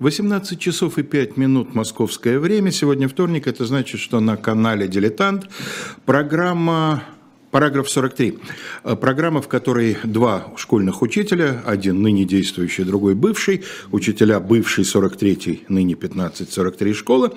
18 часов и 5 минут московское время. Сегодня вторник. Это значит, что на канале «Дилетант» программа Параграф 43. Э, программа, в которой два школьных учителя, один ныне действующий, другой бывший, учителя бывший 43-й, ныне 15-43 школы,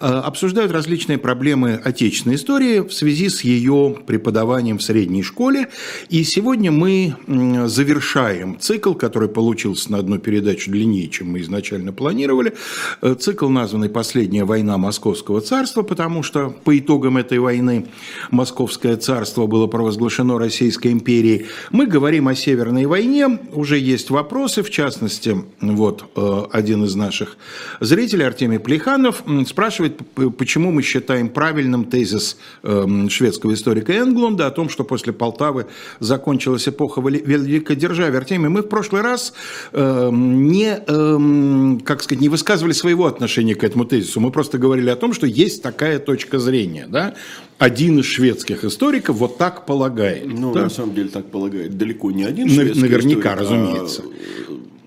э, обсуждают различные проблемы отечественной истории в связи с ее преподаванием в средней школе. И сегодня мы завершаем цикл, который получился на одну передачу длиннее, чем мы изначально планировали. Э, цикл, названный «Последняя война Московского царства», потому что по итогам этой войны Московское царство было провозглашено Российской империей. Мы говорим о Северной войне, уже есть вопросы, в частности, вот э, один из наших зрителей, Артемий Плеханов, спрашивает, почему мы считаем правильным тезис э, шведского историка Энглунда о том, что после Полтавы закончилась эпоха великодержавия. Артемий, мы в прошлый раз э, не, как сказать, не высказывали своего отношения к этому тезису, мы просто говорили о том, что есть такая точка зрения, да, один из шведских историков вот так полагает. Ну, да? на самом деле так полагает далеко не один шведский Наверняка, историк, разумеется.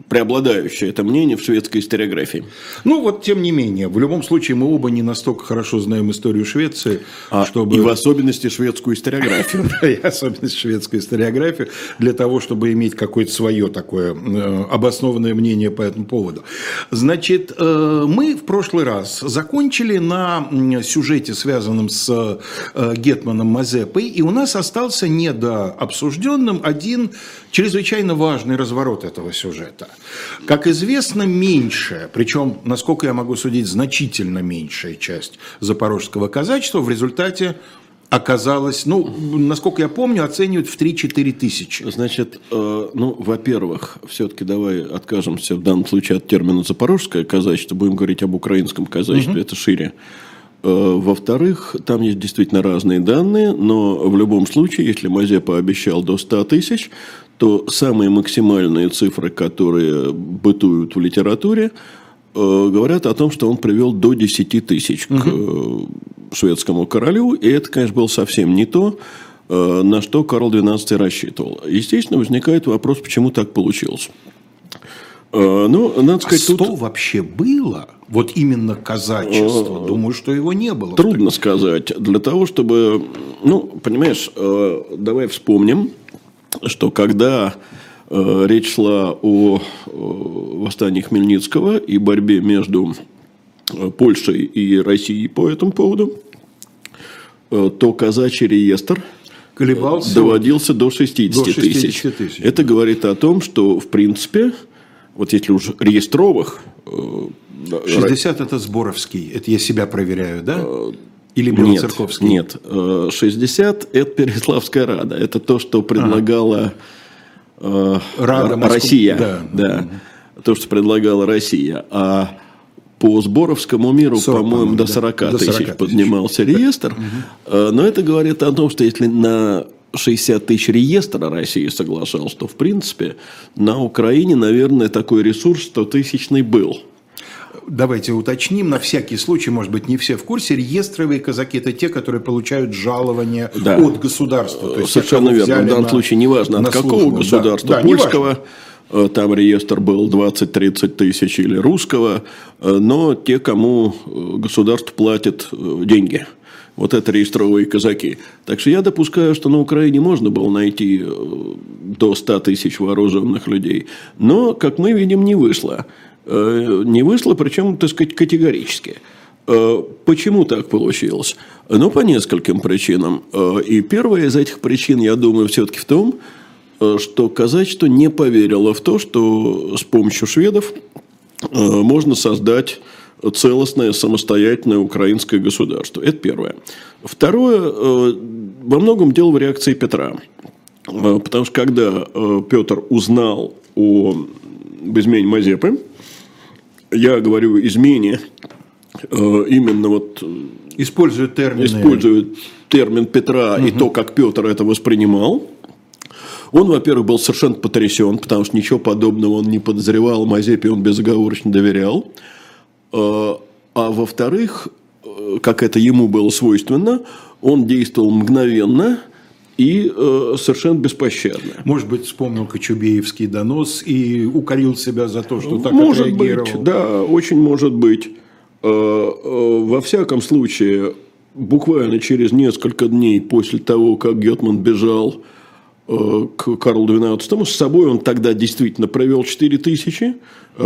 Преобладающее это мнение в шведской историографии. Ну вот, тем не менее, в любом случае мы оба не настолько хорошо знаем историю Швеции, а, чтобы... И в особенности шведскую историографию. Да, и особенность шведской историографии, для того, чтобы иметь какое-то свое такое э, обоснованное мнение по этому поводу. Значит, э, мы в прошлый раз закончили на сюжете, связанном с э, Гетманом Мазепой, и у нас остался недообсужденным один чрезвычайно важный разворот этого сюжета. Как известно, меньшая, причем, насколько я могу судить, значительно меньшая часть запорожского казачества в результате оказалось, ну, насколько я помню, оценивают в 3-4 тысячи. Значит, э, ну, во-первых, все-таки давай откажемся в данном случае от термина «запорожское казачество», будем говорить об украинском казачестве, угу. это шире. Э, во-вторых, там есть действительно разные данные, но в любом случае, если Мазепа обещал до 100 тысяч, то самые максимальные цифры, которые бытуют в литературе, э, говорят о том, что он привел до 10 тысяч угу. к э, шведскому королю. И это, конечно, было совсем не то, э, на что Карл XII рассчитывал. Естественно, возникает вопрос, почему так получилось. Ну, надо сказать, а 100 тут... вообще было? Вот именно казачество. Думаю, что его не было. Трудно сказать. Для того, чтобы... Ну, понимаешь, давай вспомним, что когда э, речь шла о э, восстании Хмельницкого и борьбе между э, Польшей и Россией по этому поводу, э, то казачий реестр Колебался доводился до 60, до 60 тысяч. тысяч. Это говорит о том, что, в принципе, вот если уж реестровых... 60 – это Сборовский, это я себя проверяю, да? Или Белоцерковский? Нет, нет. 60 – это Переславская Рада. Это то, что предлагала ага. Рада, Россия. Да. Да. То, что предлагала Россия. А по Сборовскому миру, по-моему, до 40 да. тысяч, 40 поднимался реестр. Угу. Но это говорит о том, что если на 60 тысяч реестра России соглашалась, то, в принципе, на Украине, наверное, такой ресурс 100 тысячный был давайте уточним, на всякий случай, может быть, не все в курсе, реестровые казаки – это те, которые получают жалование да. от государства. То есть Совершенно верно. В данном на, случае неважно, от какого службу. государства, да, польского, э, там реестр был 20-30 тысяч или русского, э, но те, кому э, государство платит деньги. Вот это реестровые казаки. Так что я допускаю, что на Украине можно было найти до 100 тысяч вооруженных людей. Но, как мы видим, не вышло. Э, не вышло, причем, так сказать, категорически. Э, почему так получилось? Ну, по нескольким причинам. Э, и первая из этих причин, я думаю, все-таки в том, что казачество не поверило в то, что с помощью шведов можно создать целостное самостоятельное украинское государство. Это первое. Второе, во многом дело в реакции Петра. Потому что когда Петр узнал о измене Мазепы, я говорю измене, э, именно вот... Э, используют термин. Используют термин Петра угу. и то, как Петр это воспринимал. Он, во-первых, был совершенно потрясен, потому что ничего подобного он не подозревал, Мазепе он безоговорочно доверял. Э, а во-вторых, как это ему было свойственно, он действовал мгновенно и э, совершенно беспощадная. Может быть, вспомнил Кочубеевский донос и укорил себя за то, что так может. Быть, да, очень может быть. Э, э, во всяком случае, буквально через несколько дней после того, как Гетман бежал э, к Карлу XII, с собой он тогда действительно провел 4 тысячи,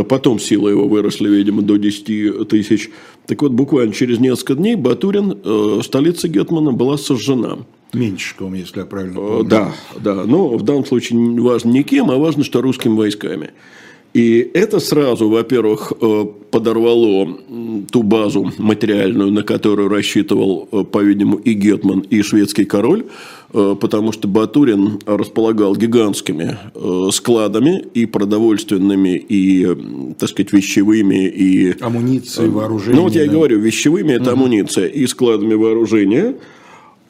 потом силы его выросли, видимо, до 10 тысяч. Так вот, буквально через несколько дней Батурин, столица Гетмана, была сожжена. Меньшиком, если я правильно помню. Да, да. Но в данном случае важно не кем, а важно, что русскими войсками. И это сразу, во-первых, э, подорвало ту базу материальную, на которую рассчитывал, э, по-видимому, и Гетман, и шведский король, э, потому что Батурин располагал гигантскими складами и продовольственными, и, так сказать, вещевыми, и... Амуницией, вооружением. Ну, вот я и говорю, вещевыми – это угу. амуниция, и складами вооружения.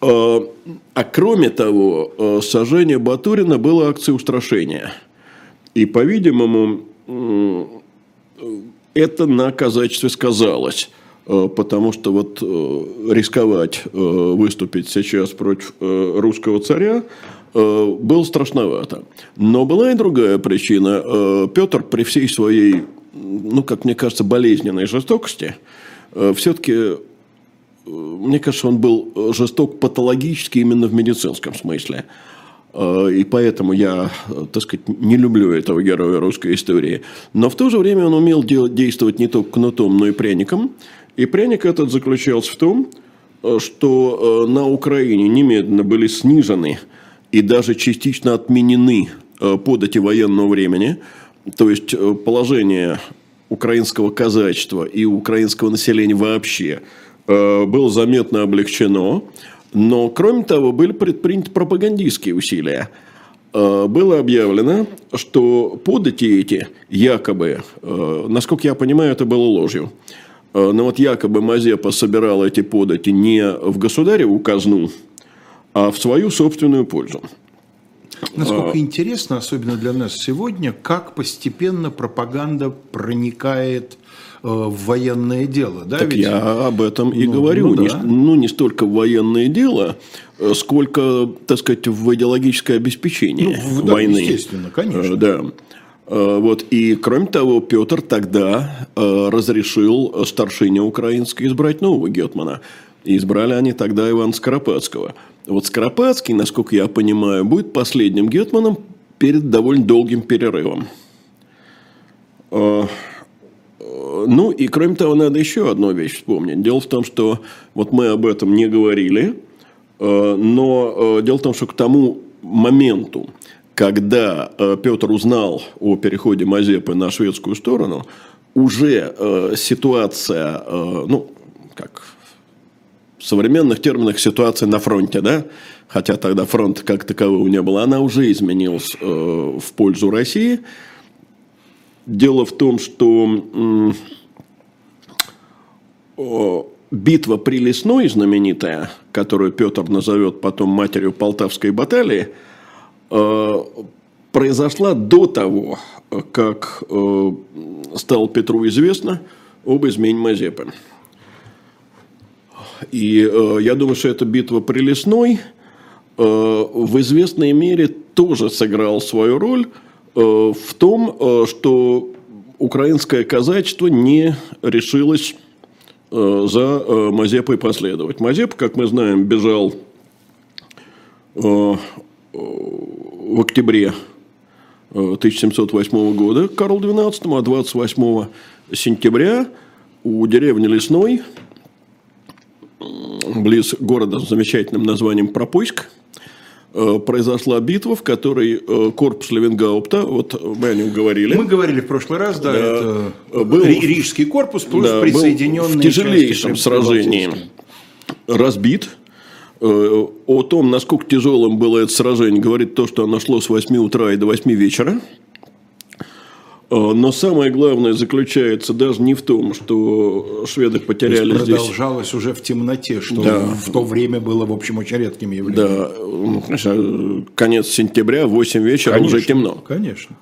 А кроме того, сожжение Батурина было акцией устрашения. И, по-видимому, это на казачестве сказалось. Э, потому что вот рисковать выступить сейчас против русского царя было страшновато. Но была и другая причина. Петр при всей своей, ну, как мне кажется, болезненной жестокости, все-таки, мне кажется, он был жесток патологически именно в медицинском смысле. Э, и поэтому я, так сказать, не люблю этого героя русской истории. Но в то же время он умел действовать не только кнутом, но и пряником. И пряник этот заключался в том, э, что э, на Украине немедленно были снижены и даже частично отменены подати военного времени. То есть положение украинского казачества и украинского населения вообще было заметно облегчено. Но, кроме того, были предприняты пропагандистские усилия. Э, было объявлено, что подати эти якобы, э, насколько я понимаю, это было ложью, э, но вот якобы Мазепа собирал эти подати не в государеву казну, а в свою собственную пользу. Насколько интересно, особенно для нас сегодня, как постепенно пропаганда проникает Э, в военное дело. Да, так ведь? я об этом и ну, говорю. Ну, да. не, ну, не столько в военное дело, э, сколько, так сказать, в идеологическое обеспечение ну, да, войны. Естественно, конечно. Э, да. Вот. И, кроме того, Петр тогда разрешил старшине украинской избрать нового гетмана. И избрали они тогда Ивана Скоропадского. Вот Скоропадский, насколько я понимаю, будет последним гетманом перед довольно долгим перерывом. Ну и кроме того, надо еще одну вещь вспомнить. Дело в том, что вот мы об этом не говорили, э, но э, дело в том, что к тому моменту, когда э, Петр узнал о переходе Мазепы на шведскую сторону, уже ситуация, ну, как в современных терминах ситуация на фронте, да, хотя тогда фронта как такового не было, она уже изменилась в пользу России – Дело в том, что битва при Лесной знаменитая, которую Петр назовет потом матерью Полтавской баталии, э, произошла до того, как э, стало Петру известно об измене Мазепы. И э, я думаю, что эта битва при Лесной в известной мере тоже сыграла свою роль – в том, э, что украинское казачество не решилось э, за Мазепой последовать. Мазеп, как мы знаем, бежал в октябре 1708 года к Карлу XII, а 28 сентября у деревни Лесной, близ города с замечательным названием Пропойск, Э, произошла битва, в которой э, корпус Левенгаупта, вот мы о нем говорили. Мы говорили в прошлый раз, да, да это был, Рижский корпус плюс да, присоединенный в тяжелейшем сражении разбит. Э, о том, насколько тяжелым было это сражение, говорит то, что оно шло с 8 утра и до 8 вечера. А, но самое главное заключается даже не в том, что шведы потеряли то здесь... продолжалось уже в темноте, что да. в то время было, в общем, очень редким явлением. Да, ну, конец сентября, 8 вечера, конечно, уже темно. Конечно.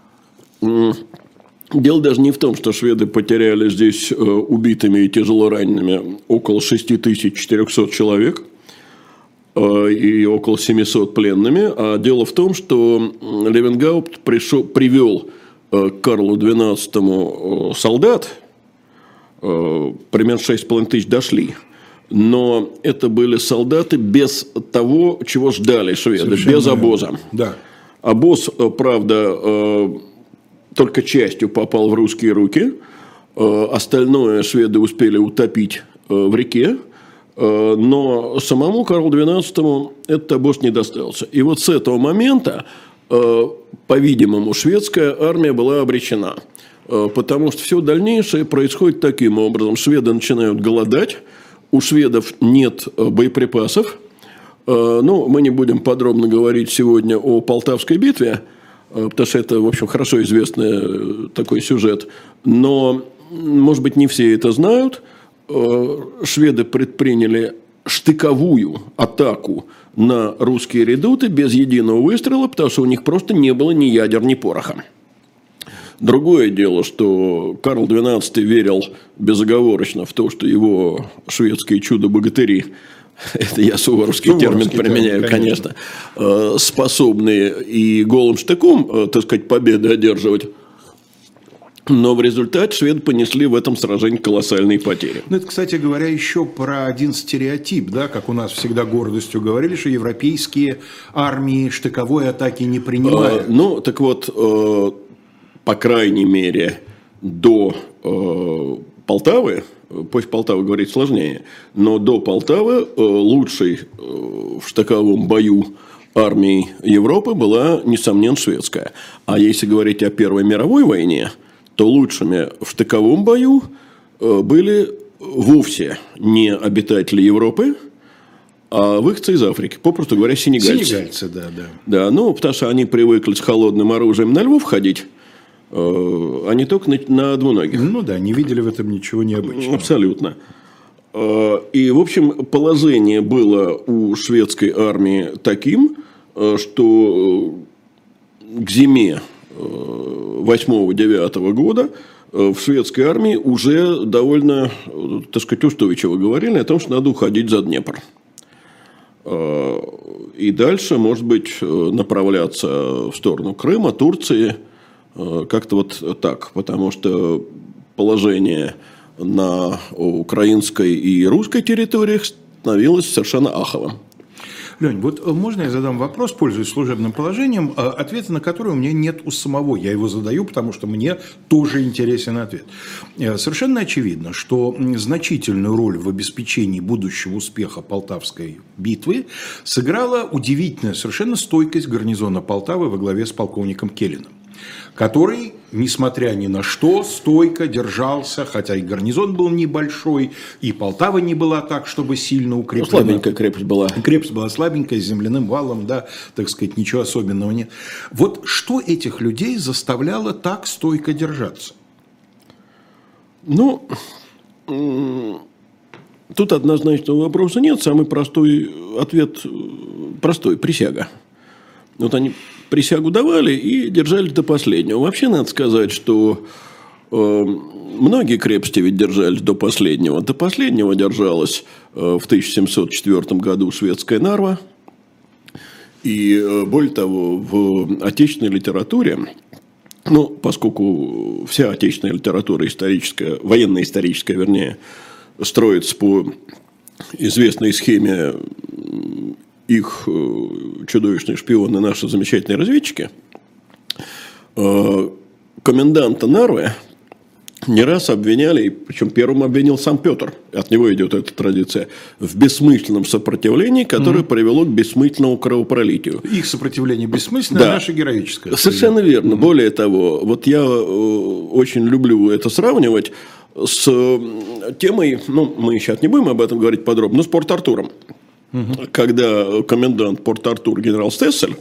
Дело даже не в том, что шведы потеряли здесь э, убитыми и тяжело ранеными около 6400 человек. и около 700 пленными. А дело в том, что Левенгаупт пришел, привел Карлу XII солдат, примерно 6,5 тысяч дошли – но это были солдаты без того, чего ждали шведы, Совершенно без обоза. Да. Обоз, э, правда, э, только частью попал в русские руки, э, остальное шведы успели утопить в реке, но самому Карлу XII этот обоз не достался. И вот с этого момента, по-видимому, шведская армия была обречена. Потому что все дальнейшее происходит таким образом. Шведы начинают голодать, у шведов нет э, боеприпасов. Э, ну, мы не будем подробно говорить сегодня о Полтавской битве, э, потому что это, в общем, хорошо известный такой сюжет. Но, может быть, не все это знают. Шведы предприняли штыковую атаку на русские редуты без единого выстрела, потому что у них просто не было ни ядер, ни пороха. Другое дело, что Карл XII верил безоговорочно в то, что его шведские чудо-богатыри это я суворовский, суворовский термин применяю, термин, конечно, конечно, э, способны и голым штыком, э, так сказать, победы одерживать. Но в результате шведы понесли в этом сражении колоссальные потери. Ну, это, кстати говоря, еще про один стереотип, да, как у нас всегда гордостью говорили, что европейские армии штыковой атаки не принимают. А, ну, так вот, э, по крайней мере, до э, Полтавы, пусть Полтава говорить сложнее, но до Полтавы э, лучшей э, в штыковом бою армии Европы была, несомненно, шведская. А если говорить о Первой мировой войне, то лучшими в штыковом бою э, были вовсе не обитатели Европы, а выходцы из Африки, попросту говоря, сенегальцы. Сенегальцы, да, да. Да, ну, потому что они привыкли с холодным оружием на Львов ходить, Э, а не только на, на двуногих. Ну да, не видели в этом ничего необычного. Абсолютно. Э, и, в общем, положение было у шведской армии таким, что к зиме 8-9 года в шведской армии уже довольно, так сказать, устойчиво говорили о том, что надо уходить за Днепр. И дальше, может быть, направляться в сторону Крыма, Турции – Э, как-то вот так, потому что положение на украинской и русской территориях становилось совершенно аховым. Лень, вот э, можно я задам вопрос, пользуясь служебным положением, э, ответа на который у меня нет у самого. Я его задаю, потому что мне тоже интересен ответ. Совершенно очевидно, что значительную роль в обеспечении будущего успеха Полтавской битвы сыграла удивительная совершенно стойкость гарнизона Полтавы во главе с полковником Келлином который, несмотря ни на что, стойко держался, хотя и гарнизон был небольшой, и Полтава не была так, чтобы сильно укреплена. Ну, слабенькая крепость была. Крепость была слабенькая, с земляным валом, да, так сказать, ничего особенного нет. Вот что этих людей заставляло так стойко держаться? Ну, тут однозначного вопроса нет. Самый простой ответ, простой, присяга. Вот они присягу давали и держались до последнего. Вообще, надо сказать, что э, многие крепости ведь держались до последнего. До последнего держалась э, в 1704 году шведская Нарва. И э, более того, в отечественной литературе, ну, поскольку вся отечественная литература историческая, военно-историческая, вернее, строится по известной схеме их э, чудовищные шпионы, наши замечательные разведчики, э, коменданта Нарвы не раз обвиняли, причем первым обвинил сам Петр, от него идет эта традиция, в бессмысленном сопротивлении, которое mm-hmm. привело к бессмысленному кровопролитию. Их сопротивление бессмысленное, да. а наше героическое. Совершенно верно. Mm-hmm. Более того, вот я э, очень люблю это сравнивать с темой, ну, мы сейчас не будем об этом говорить подробно, но с Порт-Артуром угу. когда комендант Порт-Артур генерал Стессель,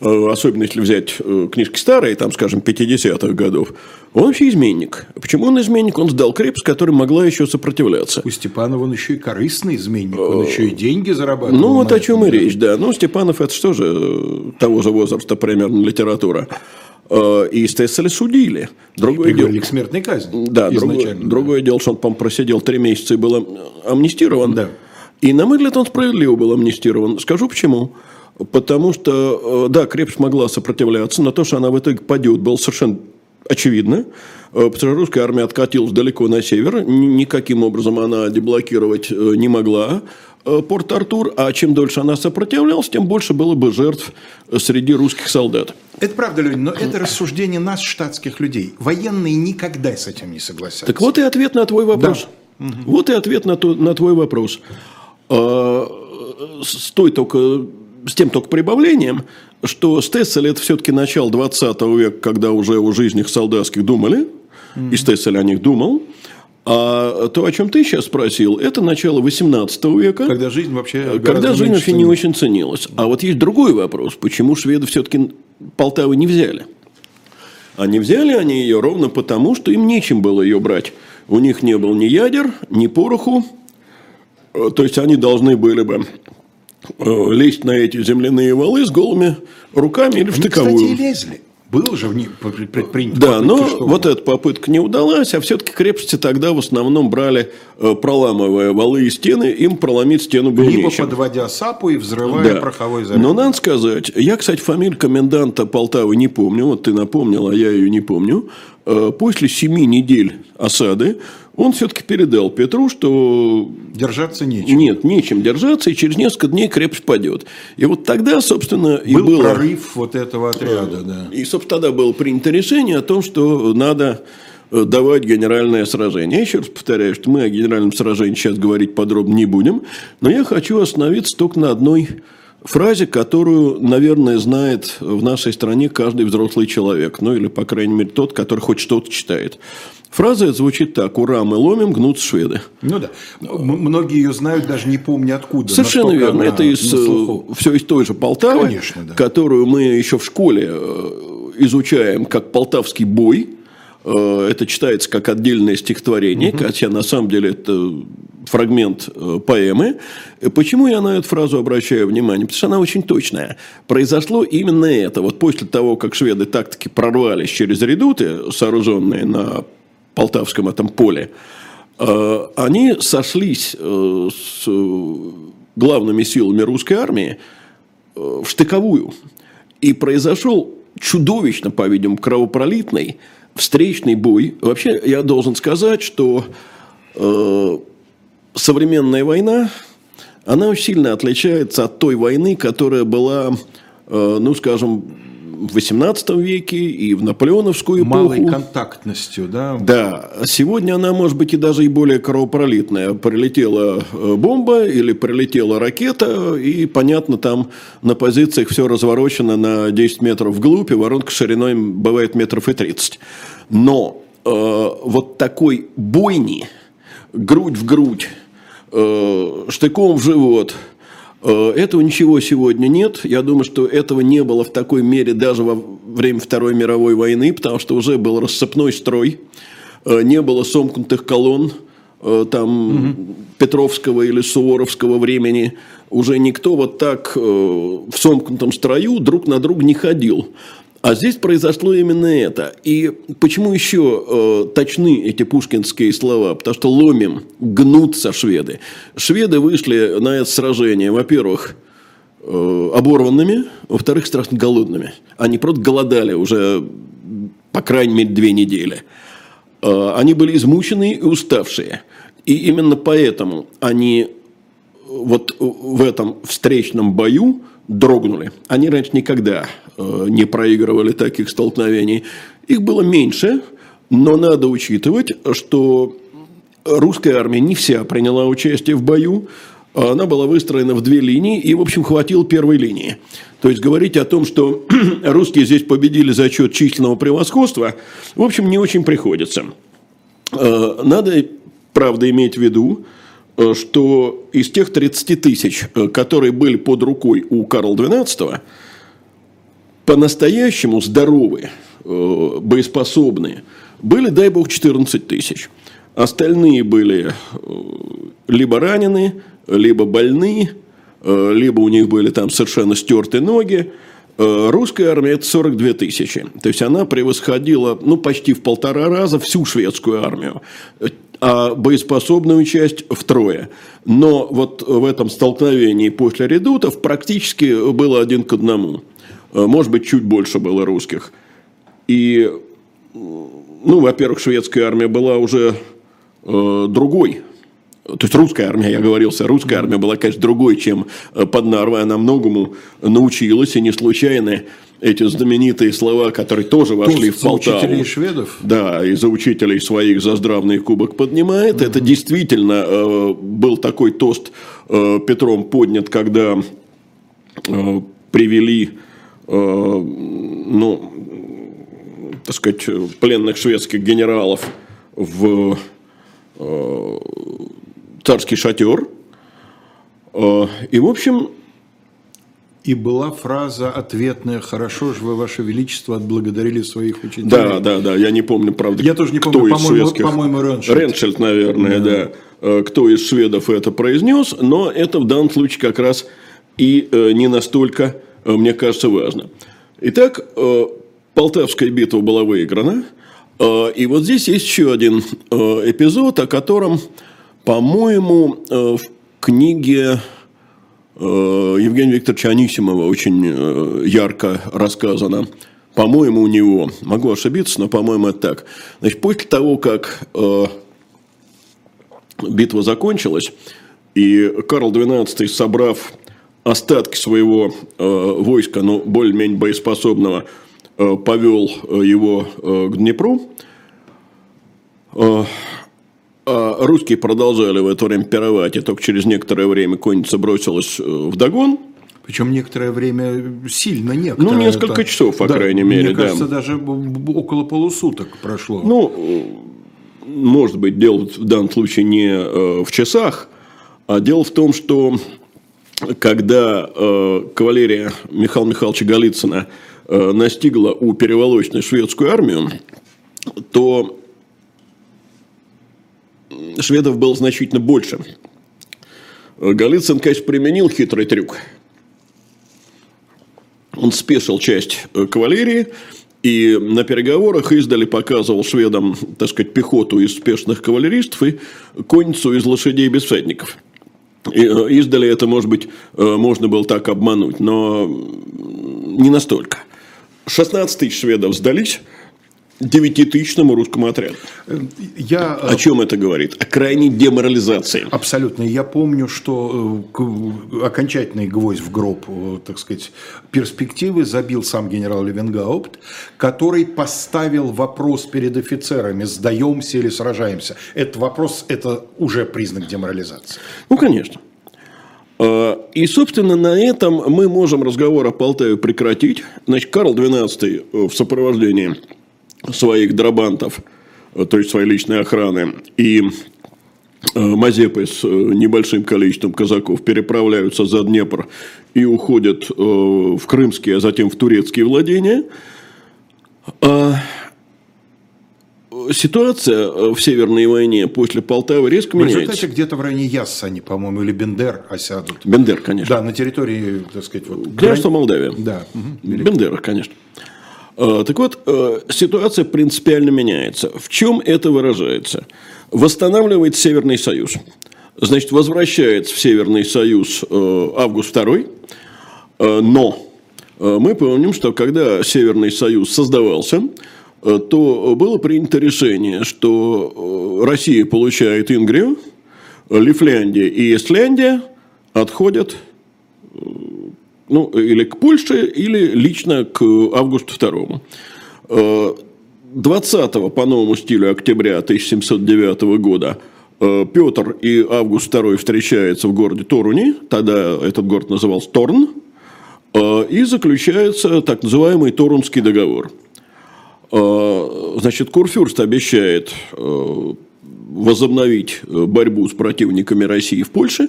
э, особенно если взять э, книжки старые, там, скажем, 50-х годов, он вообще изменник. Почему он изменник? Он сдал крепость, которая могла еще сопротивляться. У Степанова он еще и корыстный изменник, он еще и деньги зарабатывал. Ну, вот о чем и речь, да. Ну, Степанов – это что же э, того же возраста примерно литература. И Стесселя судили. Другое и дело... к смертной казни. Да, другое, да. другое дело, что он, по просидел три месяца и был амнистирован. Да. И, на мой взгляд, он справедливо был амнистирован. Скажу почему. Потому что, да, крепость могла сопротивляться, но то, что она в итоге падет, было совершенно очевидно. Потому что русская армия откатилась далеко на север. Никаким образом она деблокировать не могла. Э, Порт-Артур, а чем дольше она сопротивлялась, тем больше было бы жертв среди русских солдат. Это правда, Леонид, но это рассуждение нас, штатских людей. Военные никогда с этим не согласятся. Так вот и ответ на твой вопрос. Да. Вот и ответ на, то, на твой вопрос. А, с, той только, с тем только прибавлением, что Стессель это все-таки начало 20 века, когда уже о жизнях солдатских думали, mm-hmm. и Стессель о них думал. А то, о чем ты сейчас спросил, это начало 18 века. Когда жизнь вообще Когда жизнь вообще не очень ценилась. А вот есть другой вопрос. Почему шведы все-таки Полтавы не взяли? А не взяли они ее ровно потому, что им нечем было ее брать. У них не было ни ядер, ни пороху. То есть, они должны были бы э, лезть на эти земляные валы с голыми руками или в штыковую. Они, кстати, и лезли. Было же в ней предпринято. Да, но что... вот эта попытка не удалась, а все-таки крепости тогда в основном брали, э, проламывая валы и стены, им проломить стену было Либо нечем. подводя сапу и взрывая да. пороховой заряд. Но надо сказать, я, кстати, фамилию коменданта Полтавы не помню, вот ты напомнил, а я ее не помню. Э, после семи недель осады он все-таки передал Петру, что... Держаться нечем. Нет, нечем держаться, и через несколько дней крепость падет. И вот тогда, собственно, Был и было... прорыв вот этого отряда, да. И, собственно, тогда было принято решение о том, что надо э, давать генеральное сражение. Я еще раз повторяю, что мы о генеральном сражении сейчас говорить подробно не будем, но я хочу остановиться только на одной фразе, которую, наверное, знает в нашей стране каждый взрослый человек, ну или, по крайней мере, тот, который хоть что-то читает. Фраза звучит так. Ура, мы ломим, гнут шведы. Ну да. Многие ее знают, даже не помню откуда. Совершенно верно. Это из, все из той же Полтавы, Конечно, да. которую мы еще в школе э, изучаем как полтавский бой. Э, это читается как отдельное стихотворение, угу. хотя на самом деле это фрагмент э, поэмы. Почему я на эту фразу обращаю внимание? Потому что она очень точная. Произошло именно это. Вот после того, как шведы так-таки прорвались через редуты, сооруженные на Полтавском этом поле, э, они сошлись э, с главными силами русской армии э, в штыковую. И произошел чудовищно, по-видимому, кровопролитный встречный бой. Вообще, я должен сказать, что э, современная война, она очень сильно отличается от той войны, которая была, э, ну, скажем, в XVIII веке и в наполеоновскую эпоху. Малой контактностью, да? Да. Сегодня она может быть и даже и более кровопролитная. Прилетела э, бомба или прилетела ракета, и, понятно, там на позициях все разворочено на 10 метров вглубь, и воронка шириной бывает метров и 30. Но э, вот такой бойни, грудь в грудь, э, штыком в живот – этого ничего сегодня нет. Я думаю, что этого не было в такой мере даже во время Второй мировой войны, потому что уже был рассыпной строй, э, не было сомкнутых колонн, э, там угу. Петровского или Суворовского времени. Уже никто вот так в сомкнутом строю друг на друга не ходил. А здесь произошло именно это. И почему еще э, точны эти пушкинские слова? Потому что ломим, гнутся шведы. Шведы вышли на это сражение, во-первых, э, оборванными, во-вторых, страшно голодными. Они просто голодали уже, по крайней мере, две недели. Э, они были измученные и уставшие. И именно поэтому они вот в этом встречном бою дрогнули. Они раньше никогда э, не проигрывали таких столкновений. Их было меньше, но надо учитывать, что русская армия не вся приняла участие в бою. Она была выстроена в две линии и, в общем, хватил первой линии. То есть, говорить о том, что русские здесь победили за счет численного превосходства, в общем, не очень приходится. Э, надо, правда, иметь в виду, что из тех 30 тысяч, э, которые были под рукой у Карла XII, по-настоящему здоровые, э, боеспособные, были, дай бог, 14 тысяч. Остальные были либо ранены, либо больны, либо у них были там совершенно стертые ноги. Русская армия – это 42 тысячи. То есть, она превосходила ну, почти в полтора раза всю шведскую армию. А боеспособную часть втрое. Но вот в этом столкновении после редутов практически было один к одному. Может быть, чуть больше было русских. И, ну, во-первых, шведская армия была уже э, другой. То есть русская армия, я говорился, русская армия была, конечно, другой, чем под Нарвой. Она многому научилась, и не случайно эти знаменитые слова, которые тоже вошли Тост в Полтаву. учителей шведов? Да, и за учителей своих за здравный кубок поднимает. Угу. Это действительно э, был такой тост э, Петром поднят, когда э, привели, э, ну, так сказать, пленных шведских генералов в э, царский шатер. Э, и, в общем, и была фраза ответная «Хорошо же вы, Ваше Величество, отблагодарили своих учителей». Да, да, да, я не помню, правда, Я тоже не помню, кто по-моему, шведских... по-моему, Реншельд. Реншельд, наверное, да. да. Э, кто из шведов это произнес, но это в данном случае как раз и э, не настолько, э, мне кажется, важно. Итак, Полтавская битва была выиграна, и вот здесь есть еще один эпизод, о котором, по-моему, в книге Евгения Викторовича Анисимова очень э, ярко рассказано. По-моему, у него, могу ошибиться, но, по-моему, это так. Значит, после того, как э, битва закончилась, и Карл XII, собрав остатки своего войска, но более-менее боеспособного, повел его к Днепру, а русские продолжали в это время пировать, и только через некоторое время конница бросилась э, в догон. Причем некоторое время сильно некоторое. Ну, несколько это... часов, по да, крайней мере. Мне кажется, да. даже около полусуток прошло. Ну, может быть, дело в данном случае не э, в часах, а дело в том, что когда э, кавалерия Михаила Михайловича Голицына настигла у переволочной шведскую армию, то шведов было значительно больше. Голицын, конечно, применил хитрый трюк. Он спешил часть э, кавалерии, и на переговорах издали показывал шведам, так сказать, пехоту из спешных кавалеристов и конницу из лошадей без всадников. И э, издали это, может быть, э, можно было так обмануть, но не настолько. 16 тысяч шведов сдались, девятитысячному русскому отряду. Я... О чем это говорит? О крайней деморализации. Абсолютно. Я помню, что э, окончательный гвоздь в гроб, э, так сказать, перспективы забил сам генерал Левенгаупт, который поставил вопрос перед офицерами, сдаемся или сражаемся. Этот вопрос – это уже признак деморализации. Ну, конечно. И, собственно, на этом мы можем разговор о Полтаве прекратить. Значит, Карл XII э, в сопровождении своих драбантов, э, то есть своей личной охраны, и э, Мазепы с э, небольшим количеством казаков переправляются за Днепр и уходят в крымские, а затем в турецкие владения. А ситуация в Северной войне после Полтавы резко меняется. В результате где-то в районе Ясса они, по-моему, или Бендер осядут. Бендер, конечно. Да, на территории, так сказать, вот... Гражданство Молдавия. Да. Угу. Бендер, конечно. Э, так вот, э, ситуация принципиально меняется. В чем это выражается? Восстанавливает Северный Союз. Значит, возвращается в Северный Союз э, Август II, но мы помним, что когда Северный Союз создавался, то было принято решение, что Россия получает Ингрию, Лифляндия и Исляндия отходят ну, или к Польше, или лично к Августу II. 20 э, по новому стилю октября 1709 года э, Петр и Август II встречаются в городе Торуни, тогда этот город назывался Торн, э, и заключается так называемый Торунский договор. Значит, Курфюрст обещает возобновить борьбу с противниками России в Польше,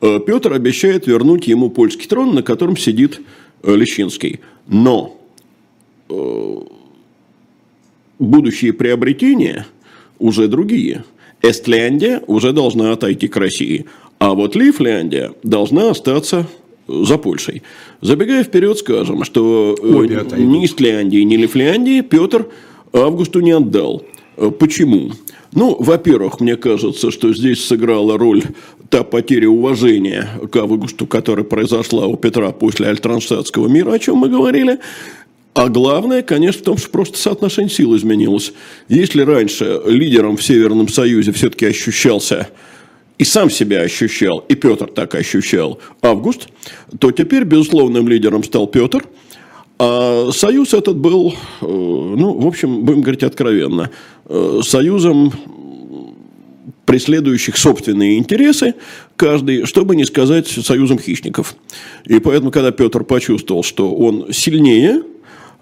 Э, Петр обещает вернуть ему польский трон, на котором сидит э, Лещинский. Но э, будущие приобретения уже другие. Эстляндия уже должна отойти к России, а вот Лифляндия должна остаться за Польшей. Забегая вперед, скажем, что ни Эстляндии, ни Лифляндии Петр Августу не отдал. Почему? Ну, во-первых, мне кажется, что здесь сыграла роль та потеря уважения к Августу, которая произошла у Петра после Альтранштадтского мира, о чем мы говорили. А главное, конечно, в том, что просто соотношение сил изменилось. Если раньше лидером в Северном Союзе все-таки ощущался и сам себя ощущал, и Петр так ощущал Август, то теперь безусловным лидером стал Петр – а союз этот был, э, ну, в общем, будем говорить откровенно, э, союзом преследующих собственные интересы, каждый, чтобы не сказать союзом хищников. И поэтому, когда Петр почувствовал, что он сильнее,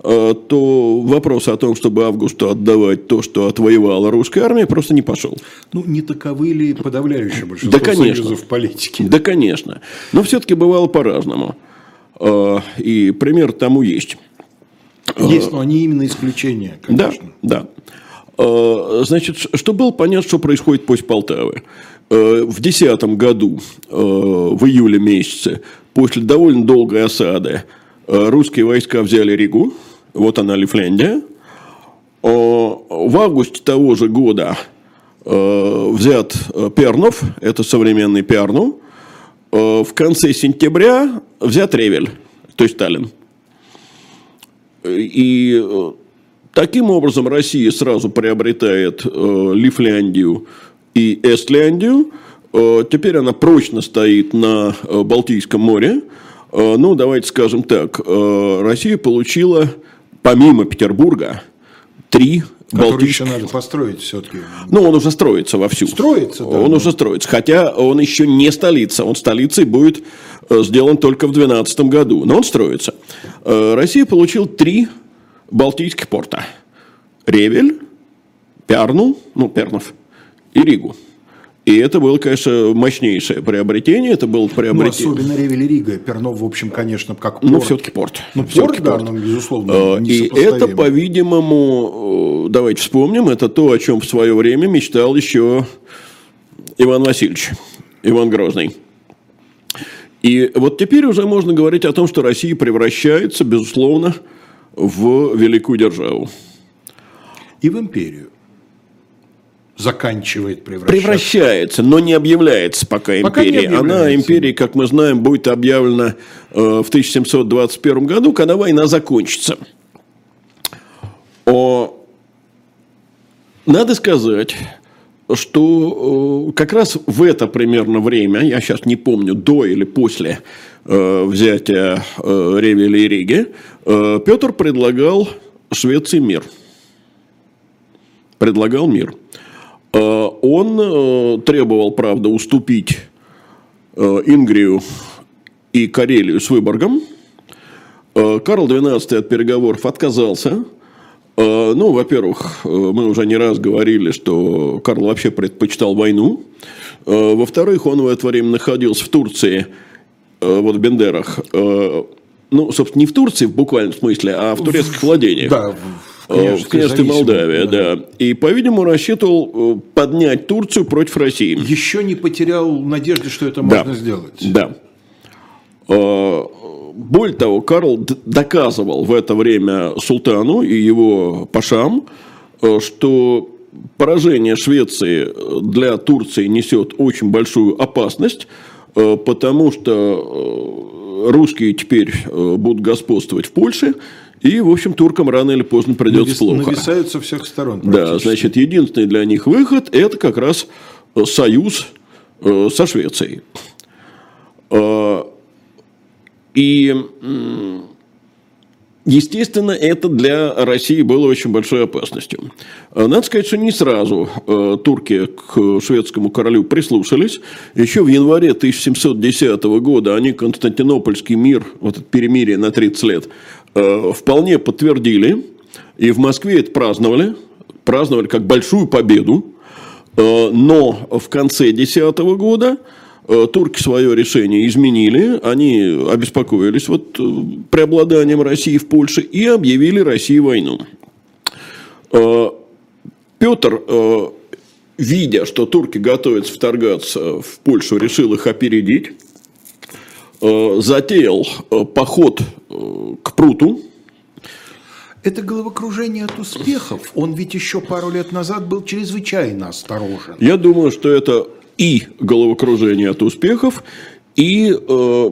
э, то вопрос о том, чтобы Августу отдавать то, что отвоевала русская армия, просто не пошел. Ну, не таковы ли подавляющее большинство да, конечно. союзов в политике? Да, конечно. Но все-таки бывало по-разному. А, и пример тому есть. Есть, но они именно исключения, конечно. Да, да. А, значит, что было понятно, что происходит после Полтавы. В 2010 году, в июле месяце, после довольно долгой осады, русские войска взяли Ригу, вот она Лифляндия. В августе того же года взят Пернов, это современный Перну, Э, в конце сентября взят Ревель, то есть Сталин. И э, таким образом Россия сразу приобретает э, Лифляндию и Эстляндию. Теперь она прочно стоит на Балтийском море. Ну, давайте скажем так, Россия получила помимо Петербурга три Который Балтийск... еще надо построить все-таки. Ну, он уже строится вовсю. Строится, да. Он уже строится. Хотя он еще не столица. Он столицей будет э, сделан только в 2012 году. Но он строится. Э, Россия получила три балтийских порта. Ревель, Пярну, ну, Пернов, и Ригу. И это было, конечно, мощнейшее приобретение. Это было приобретение. Ну, особенно Ревель Рига. Пернов, в общем, конечно, как ну, порт. Ну, все-таки порт. Ну, порт, да, порт. Ну, безусловно, а, И это, по-видимому, э, давайте вспомним, это то, о чем в свое время мечтал еще Иван Васильевич, Иван Грозный. И вот теперь уже можно говорить о том, что Россия превращается, безусловно, в великую державу. И в империю заканчивает превращаться. Превращается, но не объявляется пока, пока империей. Она, империя, как мы знаем, будет объявлена э, в 1721 году, когда война закончится. О, надо сказать, что э, как раз в это примерно время, я сейчас не помню, до или после э, взятия э, Ревеля и Риги, э, Петр предлагал Швеции мир. Предлагал мир. Э, он э, требовал, правда, уступить э, Ингрию и Карелию с Выборгом. Карл XII от переговоров отказался. Ну, во-первых, мы уже не раз говорили, что Карл вообще предпочитал войну. Во-вторых, он в это время находился в Турции, вот в Бендерах. Ну, собственно, не в Турции в буквальном смысле, а в турецких владениях. Да, в княжестве Молдавия, да. да. И, по-видимому, рассчитывал э, поднять Турцию против России. Еще не потерял надежды, что это да. можно сделать. Да. Э, более того, Карл доказывал в это время султану и его пашам, э, что поражение Швеции для Турции несет очень большую опасность, потому что русские теперь будут господствовать в Польше, и, в общем, туркам рано или поздно придется Навис, плохо. Нависают со всех сторон. Да, значит, единственный для них выход – это как раз э, союз э, со Швецией. Э, и, естественно, это для России было очень большой опасностью. Надо сказать, что не сразу турки к шведскому королю прислушались. Еще в январе 1710 года они Константинопольский мир, вот это перемирие на 30 лет, вполне подтвердили, и в Москве это праздновали, праздновали как большую победу, э, но в конце 2010 года э, турки свое решение изменили, они обеспокоились вот преобладанием России в Польше и объявили России войну. Петр, видя, что турки готовятся вторгаться в Польшу, решил их опередить затеял поход к Пруту. Это головокружение от успехов. Он ведь еще пару лет назад был чрезвычайно осторожен. Я думаю, что это и головокружение от успехов, и э,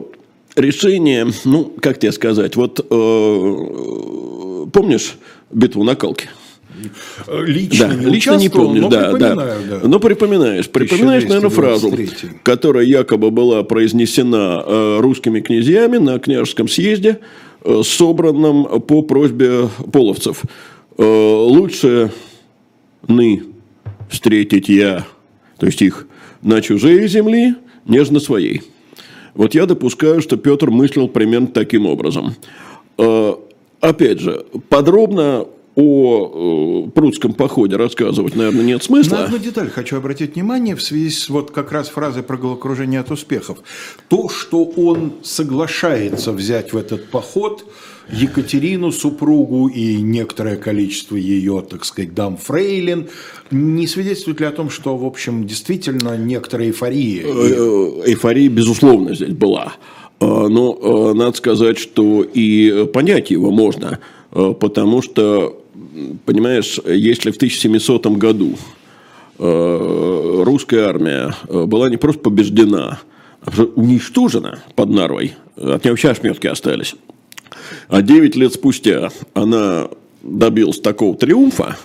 решение, ну, как тебе сказать, вот э, помнишь битву на Калке? Лично, да, не, лично не помнишь, но да, да. да. Но припоминаешь, припоминаешь, наверное, фразу, которая якобы была произнесена э, русскими князьями на княжеском съезде, э, собранном по просьбе половцев. Э, лучше ны встретить я, то есть их, на чужие земли, нежно своей. Вот я допускаю, что Петр мыслил примерно таким образом. Э, опять же, подробно о э, прудском походе рассказывать, наверное, нет смысла. На одну деталь хочу обратить внимание в связи с вот как раз фразой про головокружение от успехов. То, что он соглашается взять в этот поход Екатерину, супругу и некоторое количество ее, так сказать, дам фрейлин, не свидетельствует ли о том, что, в общем, действительно некоторая эйфория? Э, э, эйфория, безусловно, здесь была. Но надо сказать, что и понять его можно, потому что понимаешь, если в 1700 году э, русская армия э, была не просто побеждена, а уничтожена под Нарвой, от нее вообще ошметки остались, а 9 лет спустя она добилась такого триумфа,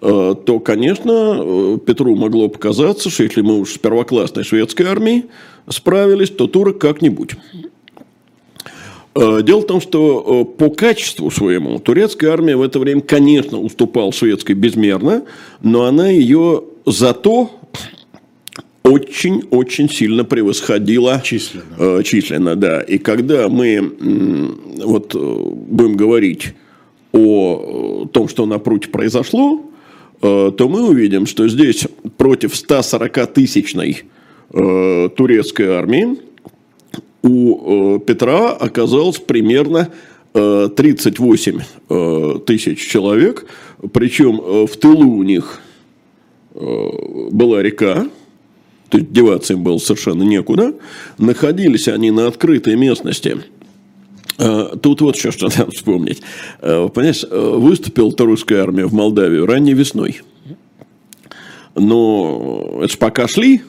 э, то, конечно, Петру могло показаться, что если мы уж с первоклассной шведской армией справились, то турок как-нибудь. Э, дело в том, что э, по качеству своему турецкая армия в это время, конечно, уступала шведской безмерно, но она ее зато очень-очень сильно превосходила численно. Э, численно, да. И когда мы вот будем говорить о том, что на пруте произошло, то мы увидим, что здесь против 140-тысячной турецкой армии у э, Петра оказалось примерно 38 э, э, тысяч человек, причем в тылу у них была река, то есть деваться им было совершенно некуда. Находились они на открытой местности. Тут вот еще что надо вспомнить. Понимаешь, выступила русская армия в Молдавию ранней весной. Но это ж пока шли,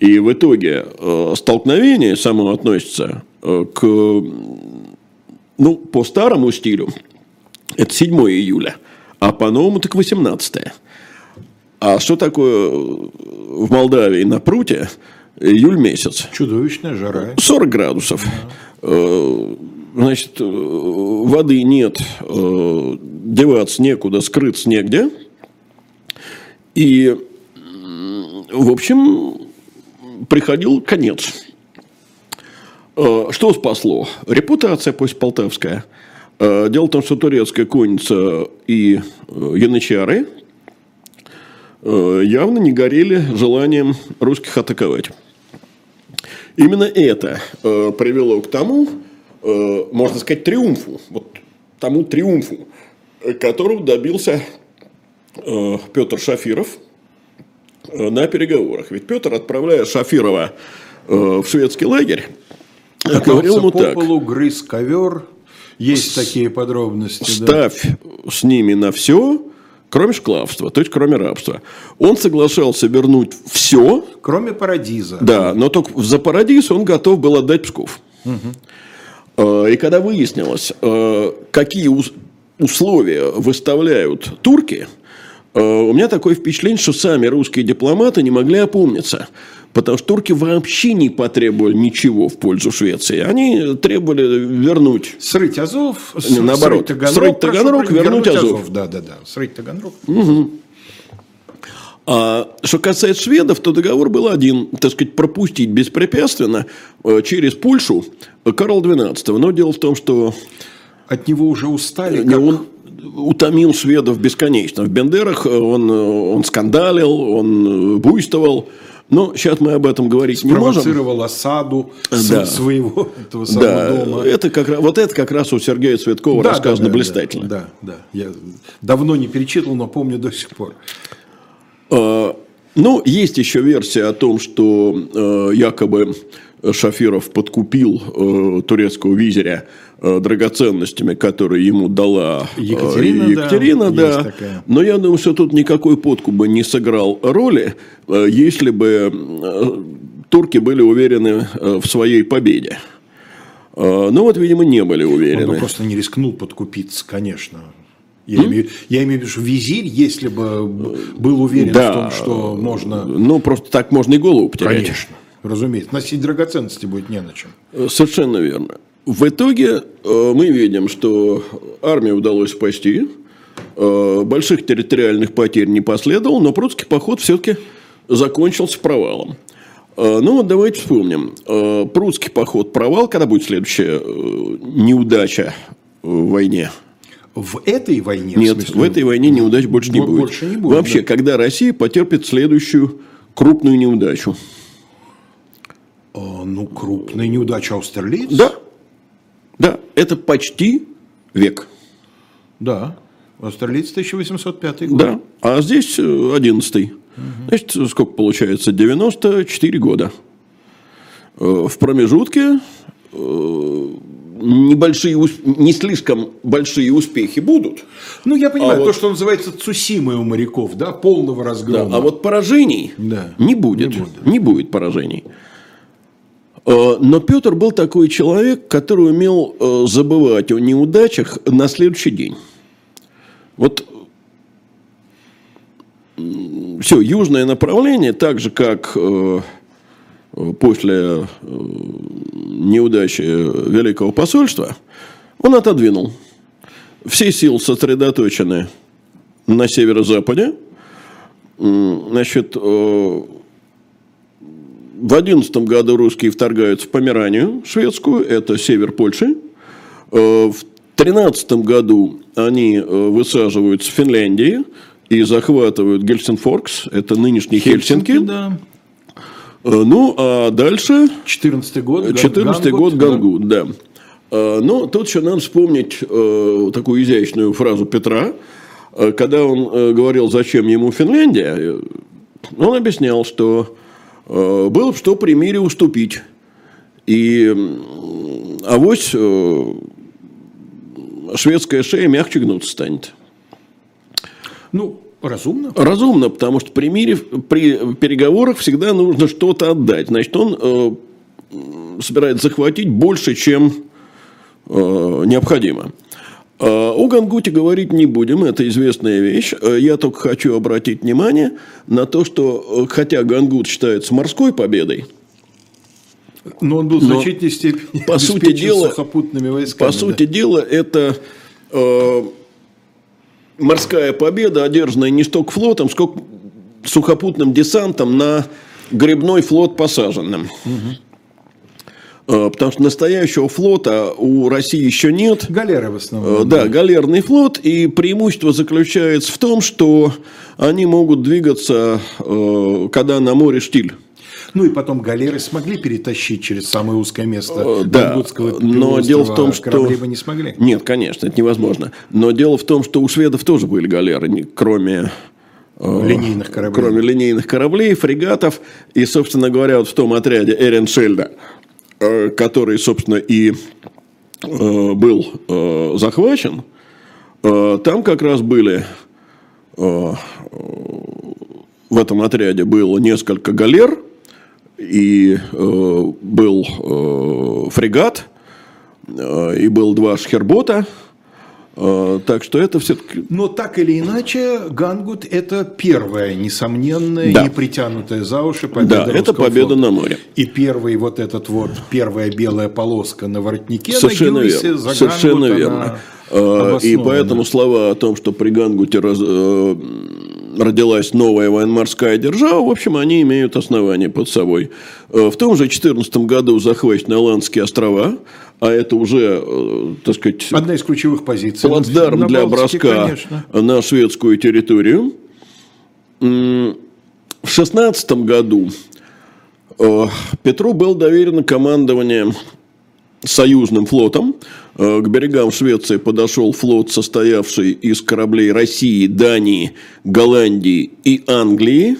и в итоге э, столкновение само относится э, к, ну, по старому стилю, это 7 июля, а по-новому так 18. А что такое в Молдавии на пруте июль месяц? Чудовищная жара. 40 градусов. Да. Значит, воды нет, деваться некуда, скрыться негде. И, в общем, приходил конец. Э, что спасло? Репутация, пусть полтавская. Э, дело в том, что турецкая конница и э, янычары явно не горели желанием русских атаковать. Именно это привело к тому, можно сказать, триумфу, вот тому триумфу, которого добился Петр Шафиров – на переговорах. Ведь Петр, отправляя Шафирова э, в шведский лагерь, Катался говорил ему по так. полу, грыз ковер. Есть такие подробности. Ставь да. с ними на все, кроме шклавства, то есть кроме рабства. Он соглашался вернуть все. Кроме Парадиза. Да, но только за Парадиз он готов был отдать Псков. Угу. И когда выяснилось, какие условия выставляют турки – Э, у меня такое впечатление, что сами русские дипломаты не могли опомниться. Потому что турки вообще не потребовали ничего в пользу Швеции. Они требовали вернуть... Срыть Азов, не, наоборот, срыть Таганрог, срыть Таганрог вернуть, вернуть Азов. Азов. Да, да, да, срыть Таганрог. Угу. А что касается шведов, то договор был один, так сказать, пропустить беспрепятственно э, через Польшу Карл XII. Но дело в том, что... От него уже устали. Не, как... он, утомил шведов бесконечно. В Бендерах он, он скандалил, он буйствовал. Но сейчас мы об этом говорить не можем. Спровоцировал осаду да. своего этого самого да. дома. Это как, вот это как раз у Сергея Цветкова да, рассказано да, да, блистательно. Да, да, Я давно не перечитывал, но помню до сих пор. Ну, есть еще версия о том, что э, якобы Шафиров подкупил э, турецкого визиря э, драгоценностями, которые ему дала э, Екатерина. Екатерина да, да. Но я думаю, что тут никакой подкуп бы не сыграл роли, э, если бы э, турки были уверены э, в своей победе. Э, ну вот, видимо, не были уверены. Он бы просто не рискнул подкупиться, конечно. Я, имею, я имею в виду, что визирь, если бы был уверен да, в том, что можно... Ну, просто так можно и голову потерять. Конечно, разумеется. Носить драгоценности будет не на чем. Совершенно верно. В итоге э, мы видим, что армию удалось спасти, э, больших территориальных потерь не последовало, но прудский поход все-таки закончился провалом. Э, ну вот давайте вспомним. Прудский поход провал, когда будет следующая неудача в войне – в этой войне? Нет, в, смысле, в этой войне неудач больше не будет. Больше не будет Вообще, да. когда Россия потерпит следующую крупную неудачу? А, ну, крупная неудача Аустерлиц? Да. Да, это почти век. Да. Аустерлиц 1805 год. Да, а здесь 11 угу. Значит, сколько получается? 94 года. Э, в промежутке э, небольшие, не слишком большие успехи будут. Ну, я понимаю, а то, вот, что называется цусимой у моряков, да, полного разгрома. Да, а вот поражений да, не будет. Не будет, не будет поражений. Э, но Петр был такой человек, который умел э, забывать о неудачах на следующий день. Вот все, южное направление, так же как э, после неудачи Великого посольства, он отодвинул. Все силы сосредоточены на северо-западе. Значит, в одиннадцатом году русские вторгаются в Померанию шведскую, это север Польши. В тринадцатом году они высаживаются в Финляндии и захватывают Гельсинфоркс, это нынешний Хельсинки. Хельсинки да. Э, ну, а дальше... 14 год. 14 год Гангут, да. да. Э, ну, тут еще надо вспомнить э, такую изящную фразу Петра, когда он говорил, зачем ему Финляндия, он объяснял, что было бы что при мире уступить. И авось шведская шея мягче гнуться станет. Ну, Разумно? Разумно, потому что при мире, при переговорах всегда нужно что-то отдать. Значит, он э, собирается захватить больше, чем э, необходимо. Э, о Гангуте говорить не будем, это известная вещь. Э, я только хочу обратить внимание на то, что э, хотя Гангут считается морской победой, но он был в значительной степени по сути дела, сухопутными войсками. По да. сути дела, это э, морская победа, одержанная не столько флотом, сколько сухопутным десантом на грибной флот посаженным. Угу. Потому что настоящего флота у России еще нет. Галеры в основном. Э, да, галерный флот. И преимущество заключается в том, что они могут двигаться, э, когда на море штиль. Ну и потом галеры смогли перетащить через самое узкое место э, да, но дело в том, что... Корабли бы не смогли. Нет, конечно, это невозможно. Но дело в том, что у шведов тоже были галеры, кроме э, линейных кораблей. Кроме линейных кораблей, фрегатов. И, собственно говоря, вот в том отряде Эреншельда, э, который, собственно, и был захвачен, там как раз были в этом отряде было несколько галер, и э, был э, фрегат, э, и был два шхербота. Э, так что это все-таки... Но так или иначе, Гангут – это первая, несомненная, да. не притянутая за уши победа Да, это победа флота. на море. И первый вот этот вот, первая белая полоска на воротнике Совершенно на Гюйсе, верно. за Совершенно Гангут, верно. Э, и поэтому слова о том, что при Гангуте раз, э, родилась новая военно-морская держава, в общем, они имеют основания под собой. Э, в том же 2014 году захвачены Аландские острова, а это уже, э, так сказать... Одна из ключевых позиций. Плацдарм на для броска конечно. на шведскую территорию. В 2016 году э, Петру было доверено командование союзным флотом. Э, к берегам Швеции подошел флот, состоявший из кораблей России, Дании, Голландии и Англии.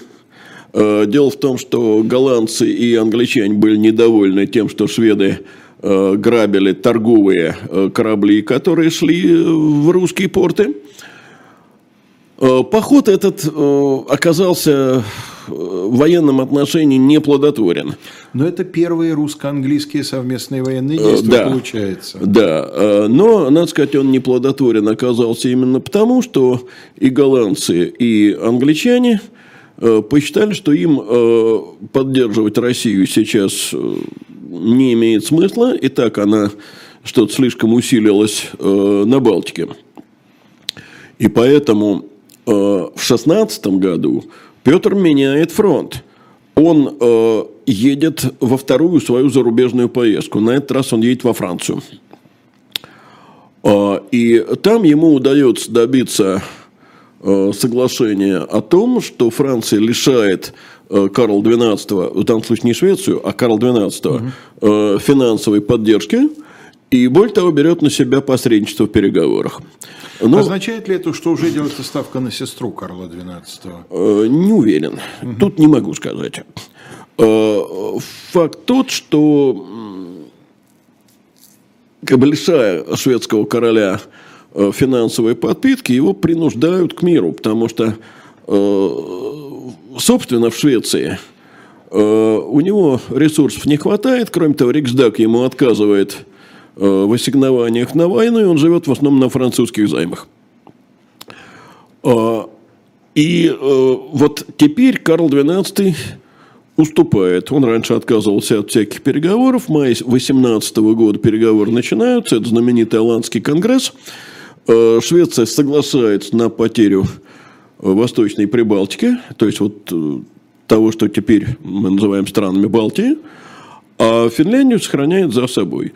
Дело в том, что голландцы и англичане были недовольны тем, что шведы грабили торговые корабли, которые шли в русские порты. Поход этот оказался в военном отношении не плодотворен. Но это первые русско-английские совместные военные э, действия, да, получается. Да, э, но, надо сказать, он не плодотворен оказался именно потому, что и голландцы, и англичане э, посчитали, что им поддерживать Россию сейчас не имеет смысла, и так она что-то слишком усилилась на Балтике. И поэтому в 16 году Петр меняет фронт. Он э, едет во вторую свою зарубежную поездку. На этот раз он едет во Францию. Э, и там ему удается добиться э, соглашения о том, что Франция лишает э, Карл XII, в данном случае не Швецию, а Карл XII, угу. э, финансовой поддержки – и, более того, берет на себя посредничество в переговорах. Но... Означает ли это, что уже делается ставка на сестру Карла XII? Э, не уверен. Угу. Тут не могу сказать. Э, факт тот, что как бы лишая шведского короля э, финансовой подпитки, его принуждают к миру, потому что, собственно, в Швеции у него ресурсов не хватает, кроме того, Риксдаг ему отказывает в ассигнованиях на войну, и он живет в основном на французских займах. А, и э, вот теперь Карл XII уступает. Он раньше отказывался от всяких переговоров. В мае 18 года переговоры начинаются. Это знаменитый Оландский конгресс. Э, Швеция соглашается на потерю Восточной Прибалтики, то есть вот того, что теперь мы называем странами Балтии, а Финляндию сохраняет за собой.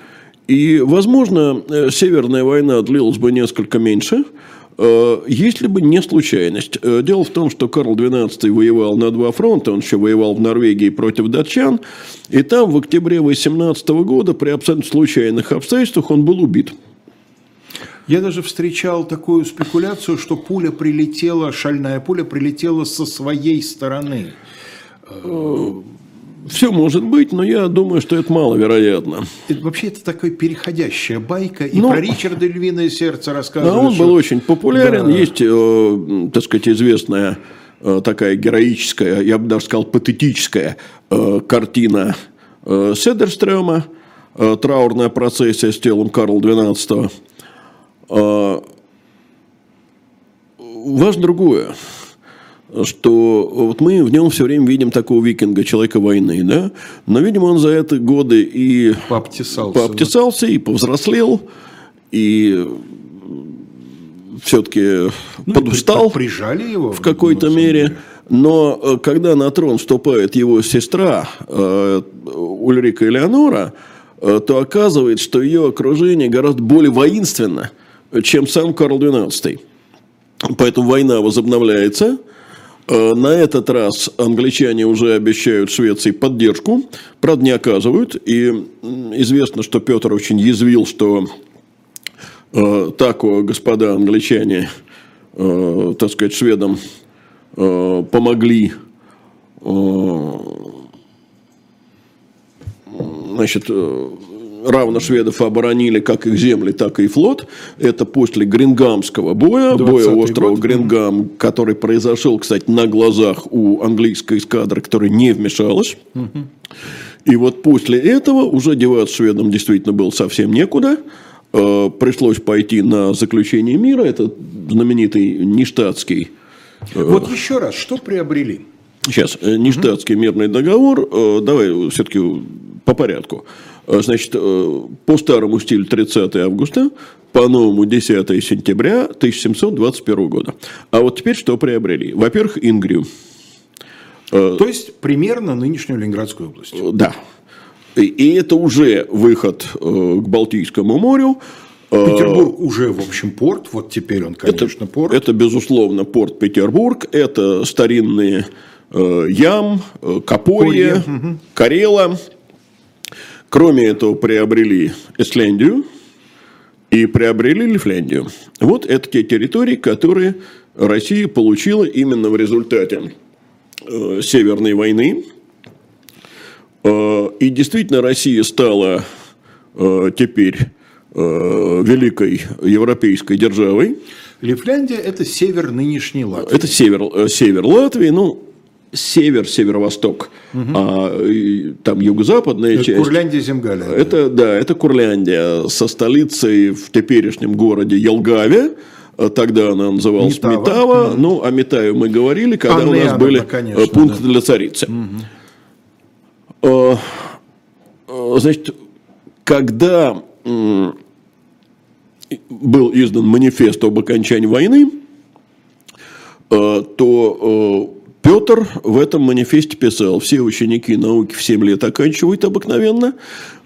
И, возможно, э, Северная война длилась бы несколько меньше, э, если бы не случайность. Э, дело в том, что Карл XII воевал на два фронта, он еще воевал в Норвегии против датчан, и там в октябре 18 года при абсолютно случайных обстоятельствах он был убит. Я даже встречал такую спекуляцию, что пуля прилетела, шальная пуля прилетела со своей стороны. Все может быть, но я думаю, что это маловероятно. Это, вообще это такая переходящая байка. И но... Ну, про Ричарда Львиное сердце рассказывают. Да, он что... был очень популярен. Да. Есть, э, так сказать, известная э, такая героическая, я бы даже сказал, патетическая э, картина э, Седерстрема э, «Траурная процессия с телом Карла XII». Э, важно другое что вот мы в нем все время видим такого викинга, человека войны, да, но, видимо, он за эти годы и пообтесался, пообтесался да? и повзрослел, и все-таки ну, подустал прижали его в какой-то мере. Но э, когда на трон вступает его сестра э, Ульрика Элеонора, э, то оказывается, что ее окружение гораздо более воинственно, чем сам Карл XII. Поэтому война возобновляется – на этот раз англичане уже обещают Швеции поддержку, правда не оказывают. И известно, что Петр очень язвил, что э, так, господа англичане, э, так сказать, шведам э, помогли э, значит, э, равно шведов оборонили как их земли, так и флот. Это после Грингамского боя, боя острова год. Грингам, который произошел, кстати, на глазах у английской эскадры, которая не вмешалась. Угу. И вот после этого уже деваться шведам действительно было совсем некуда. Э, пришлось пойти на заключение мира. Это знаменитый нештатский. Э, вот еще раз, что приобрели? Сейчас, э, нештатский мирный договор. Давай все-таки по порядку. Э, значит, э, по старому стилю 30 августа, по новому 10 сентября 1721 года. А вот теперь что приобрели? Во-первых, Ингрию. Э, То есть, примерно нынешнюю Ленинградскую область. Да. И это уже выход к Балтийскому морю. Петербург уже, в общем, порт. Вот теперь он, конечно, это, порт. Это, безусловно, порт Петербург. Это старинные Ям, Копорье, угу. Карела. Кроме этого, приобрели Исляндию и приобрели Лифляндию. Вот это те территории, которые Россия получила именно в результате Северной войны. И действительно Россия стала теперь великой европейской державой. Лифляндия – это север нынешней Латвии. Это север, север Латвии. Ну, север, северо-восток, угу. а там юго-западная это часть. Курляндия, Земгалия. Это, да, это Курляндия со столицей в теперешнем городе Елгаве. Тогда она называлась Метава. Метава. Угу. Ну, о Метаве мы говорили, когда Анна у нас были конечно, пункты да. для царицы. Угу. Значит, когда был издан манифест об окончании войны, то Петр в этом манифесте писал, все ученики науки в 7 лет оканчивают обыкновенно,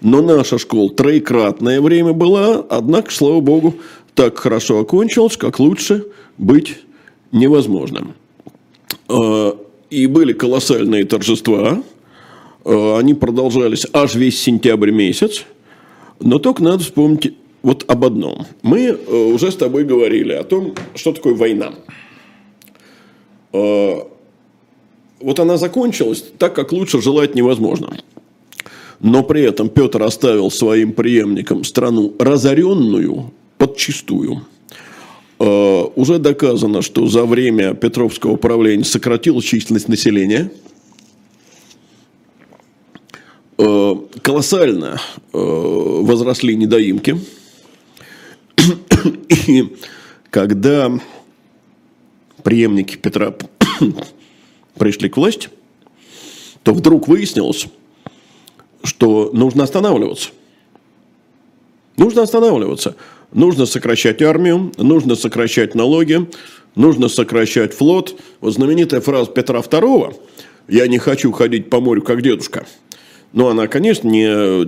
но наша школа троекратное время была, однако, слава богу, так хорошо окончилась, как лучше быть невозможно. А, и были колоссальные торжества, а, они продолжались аж весь сентябрь месяц, но только надо вспомнить вот об одном. Мы э, уже с тобой говорили о том, что такое война а, вот она закончилась так, как лучше желать невозможно. Но при этом Петр оставил своим преемникам страну разоренную подчистую. Э, уже доказано, что за время Петровского правления сократилась численность населения. Э, колоссально э, возросли недоимки. И когда преемники Петра пришли к власти, то вдруг выяснилось, что нужно останавливаться. Нужно останавливаться. Нужно сокращать армию, нужно сокращать налоги, нужно сокращать флот. Вот знаменитая фраза Петра II «Я не хочу ходить по морю, как дедушка». Но она, конечно, не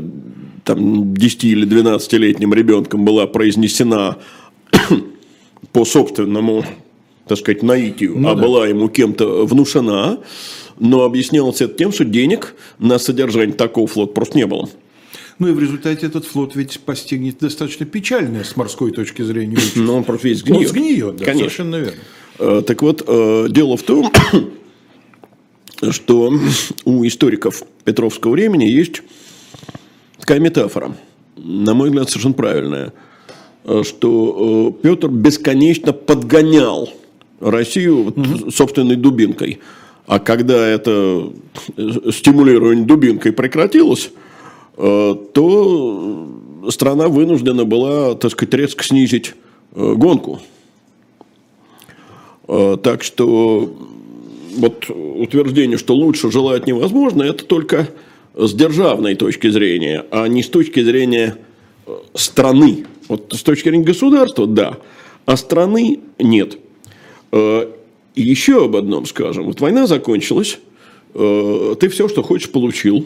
там, 10 или 12-летним ребенком была произнесена по собственному так сказать, наитию, ну, а да. была ему кем-то внушена, но объяснялось это тем, что денег на содержание такого флота просто не было. Ну и в результате этот флот ведь постигнет достаточно печальное с морской точки зрения. Но он просто весь сгниет. Он сгниет, да, Конечно. совершенно верно. Э, так вот, э, дело в том, что у историков Петровского времени есть такая метафора, на мой взгляд, совершенно правильная, э, что Петр бесконечно подгонял Россию угу. собственной дубинкой. А когда это стимулирование дубинкой прекратилось, э, то страна вынуждена была, так сказать, резко снизить э, гонку. Э, так что вот утверждение, что лучше желать невозможно, это только с державной точки зрения, а не с точки зрения страны. Вот с точки зрения государства, да, а страны нет. Э, и еще об одном скажем. Вот война закончилась, э, ты все, что хочешь, получил.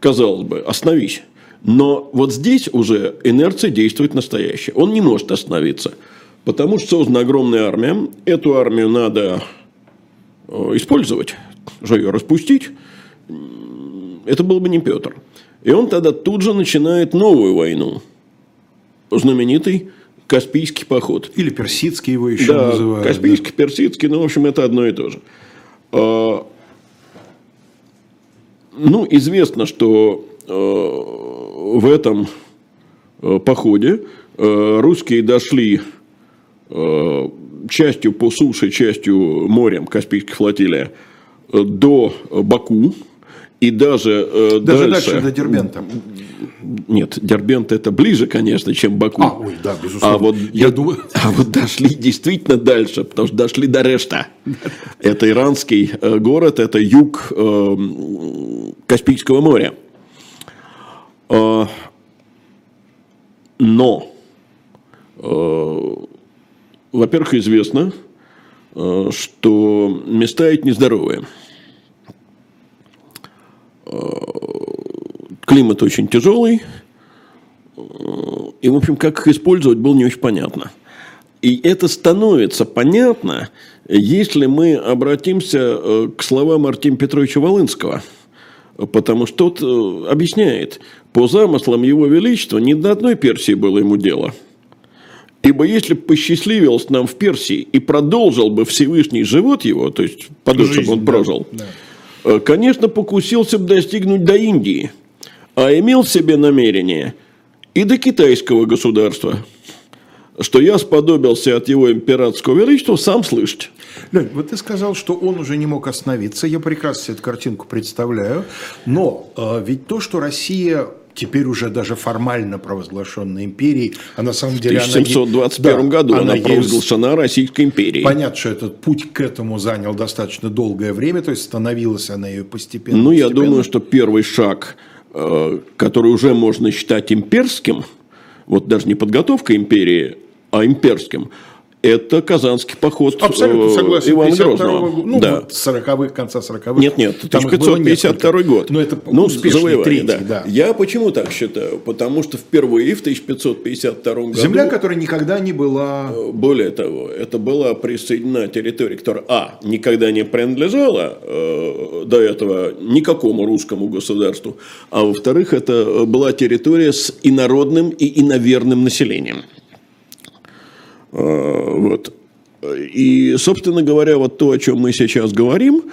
Казалось бы, остановись. Но вот здесь уже инерция действует настоящая. Он не может остановиться. Потому что создана огромная армия. Эту армию надо э, использовать, же ее распустить. Это был бы не Петр. И он тогда тут же начинает новую войну. Знаменитый Каспийский поход. Или персидский его еще да, называют. Каспийский, да. персидский, ну, в общем, это одно и то же. А, ну, известно, что а, в этом а, походе русские дошли частью по суше, частью морем, Каспийской флотилия, до Баку. И даже, э, даже дальше, дальше до Дербента. Нет, Дербент это ближе, конечно, чем Баку. А, ой, да, безусловно. А вот, я думаю... а вот дошли действительно дальше, потому что дошли до Решта. Это иранский э, город, это юг э, Каспийского моря. Э, но, э, во-первых, известно, э, что места эти нездоровые. Климат очень тяжелый. И, в общем, как их использовать, было не очень понятно. И это становится понятно, если мы обратимся э, к словам Артемия Петровича Волынского. Потому что тот э, объясняет, по замыслам его величества ни до одной Персии было ему дело. Ибо если бы посчастливилось нам в Персии и продолжил бы Всевышний живот его, то есть подольше бы он прожил, да, да. Э, конечно, покусился бы достигнуть до Индии, а имел себе намерение и до китайского государства – что я сподобился от его императорского величества, сам слышать. Лень, вот ты сказал, что он уже не мог остановиться. Я прекрасно себе эту картинку представляю. Но э, ведь то, что Россия теперь уже даже формально провозглашенная империей, а на самом деле... В 1721 она, году да, она, она провозглашена есть... Российской империей. Понятно, что этот путь к этому занял достаточно долгое время, то есть становилась она ее постепенно. Ну, постепенно. я думаю, что первый шаг, э, который уже можно считать имперским, вот даже не подготовка империи, а имперским, это Казанский поход Абсолютно э, согласен. Ивана Грозного. Ну, да. вот 40-х, конца 40-х. Нет, нет, 1552 год. Но это ну, успешный третий, да. да. Я почему так считаю? Потому что впервые в 1552 году... Земля, которая никогда не была... Э, более того, это была присоединена территория, которая, а, никогда не принадлежала э, до этого никакому русскому государству, а во-вторых, это была территория с инородным и иноверным населением. Э, вот. И, собственно говоря, вот то, о чем мы сейчас говорим,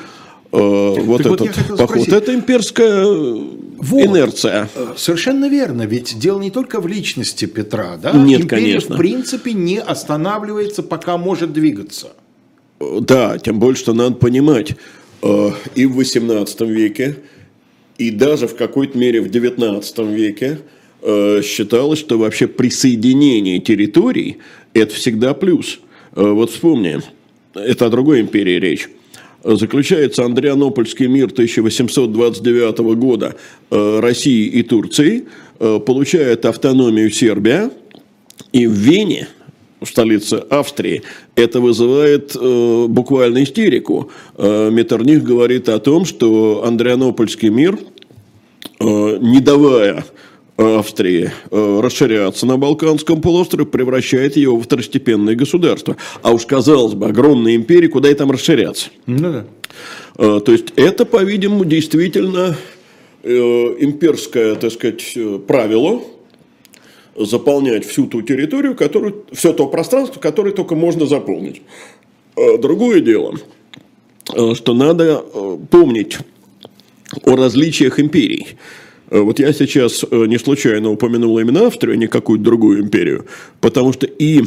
э, вот так этот вот поход, спросить. это имперская вот. инерция. Э, совершенно верно, ведь дело не только в личности Петра, да? Нет, Империя, конечно. в принципе, не останавливается, пока может двигаться. Да, тем больше, что надо понимать, и в XVIII веке, и даже в какой-то мере в XIX веке считалось, что вообще присоединение территорий это всегда плюс. Э, вот вспомни, это о другой империи речь. Заключается Андрианопольский мир 1829 года э, России и Турции, э, получает автономию Сербия, и в Вене, столице Австрии, это вызывает э, буквально истерику. Э, Меттерних говорит о том, что Андрианопольский мир, э, не давая Австрии э, расширяться на Балканском полуострове, превращает ее во второстепенное государство. А уж, казалось бы, огромная империя, куда и там расширяться? Ну да. Э, то есть, это, по-видимому, действительно э, имперское, так сказать, правило заполнять всю ту территорию, которую, все то пространство, которое только можно заполнить. Другое дело, что надо помнить о различиях империй. Э, вот я сейчас э, не случайно упомянул именно Австрию, а не какую-то другую империю, потому что и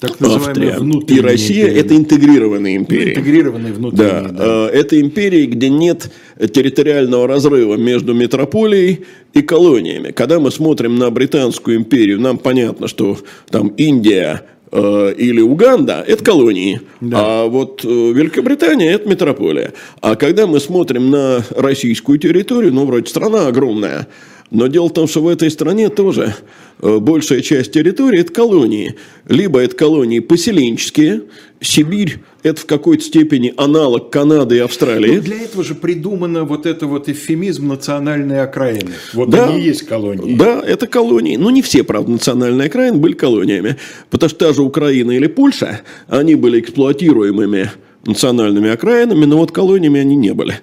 так Австрия и Россия империи. это интегрированные империи. Ну, интегрированные внутренние, да. да. Э, это империи, где нет территориального разрыва между метрополией и колониями. Когда мы смотрим на Британскую империю, нам понятно, что там Индия, или Уганда – это колонии, да. а вот э, Великобритания – это метрополия. А когда мы смотрим на российскую территорию, ну, вроде страна огромная, но дело в том, что в этой стране тоже э, большая часть территории – это колонии. Либо это колонии поселенческие, Сибирь – это в какой-то степени аналог Канады и Австралии. Ну, для этого же придумано вот это вот эвфемизм национальной окраины. Вот да, они и есть колонии. Да, это колонии. Ну, не все, правда, национальные окраины были колониями. Потому что та же Украина или Польша, они были эксплуатируемыми национальными окраинами, но вот колониями они не были.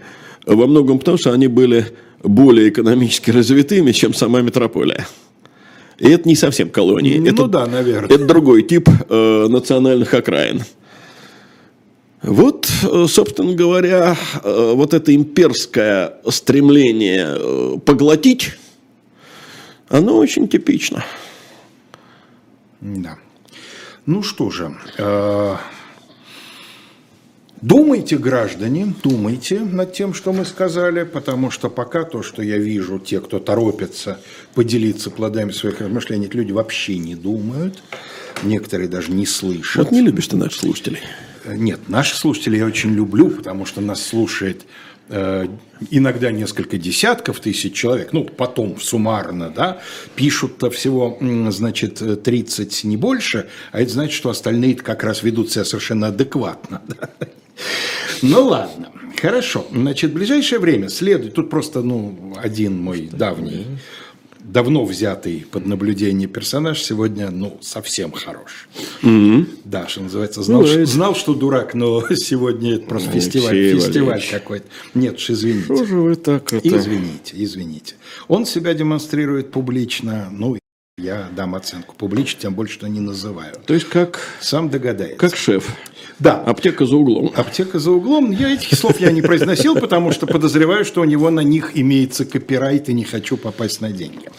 Во многом потому, что они были более экономически развитыми, чем сама метрополия. И это не совсем колонии. Ну это, да, наверное. Это другой тип э, национальных окраин. Вот, э, собственно говоря, э, вот это имперское стремление э, поглотить, оно очень типично. Да. Ну что же, Думайте, граждане, думайте над тем, что мы сказали, потому что пока то, что я вижу, те, кто торопятся поделиться плодами своих размышлений, люди вообще не думают, некоторые даже не слышат. Вот не любишь ты наших слушателей. Нет, наших слушателей я очень люблю, потому что нас слушает э, иногда несколько десятков тысяч человек, ну, потом суммарно, да, пишут-то всего, значит, 30, не больше, а это значит, что остальные как раз ведут себя совершенно адекватно. Да? Ну ладно, хорошо. Значит, в ближайшее время следует, тут просто, ну, один мой давний, давно взятый под наблюдение персонаж сегодня, ну, совсем хорош. Mm-hmm. Да, что называется, знал, ну, что, знал, что дурак, но сегодня это просто Алексей фестиваль, Валерьевич. фестиваль какой-то. Нет, уж извините. Что же вы так это... Извините, извините. Он себя демонстрирует публично, ну, я дам оценку публично, тем больше, что не называю. То есть как... Сам догадается. Как шеф. Да. Аптека за углом. Аптека за углом. Я этих слов я не произносил, потому что подозреваю, что у него на них имеется копирайт и не хочу попасть на деньги.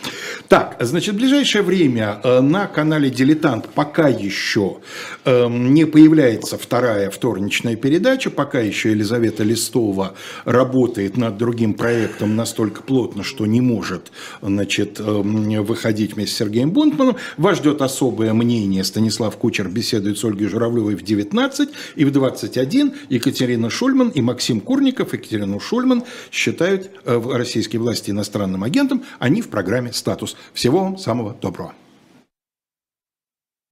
Так, значит, в ближайшее время э, на канале «Дилетант» пока еще эм, не появляется вторая вторничная передача, пока еще Елизавета Листова работает над другим проектом настолько плотно, что не может значит, эм, выходить вместе с Сергеем Бунтманом. Вас ждет особое мнение. Станислав Кучер беседует с Ольгой Журавлевой в 19 и в 21 Екатерина Шульман и Максим Курников, Екатерину Шульман считают э, российские власти иностранным агентом, они в программе «Статус». Всего вам самого доброго.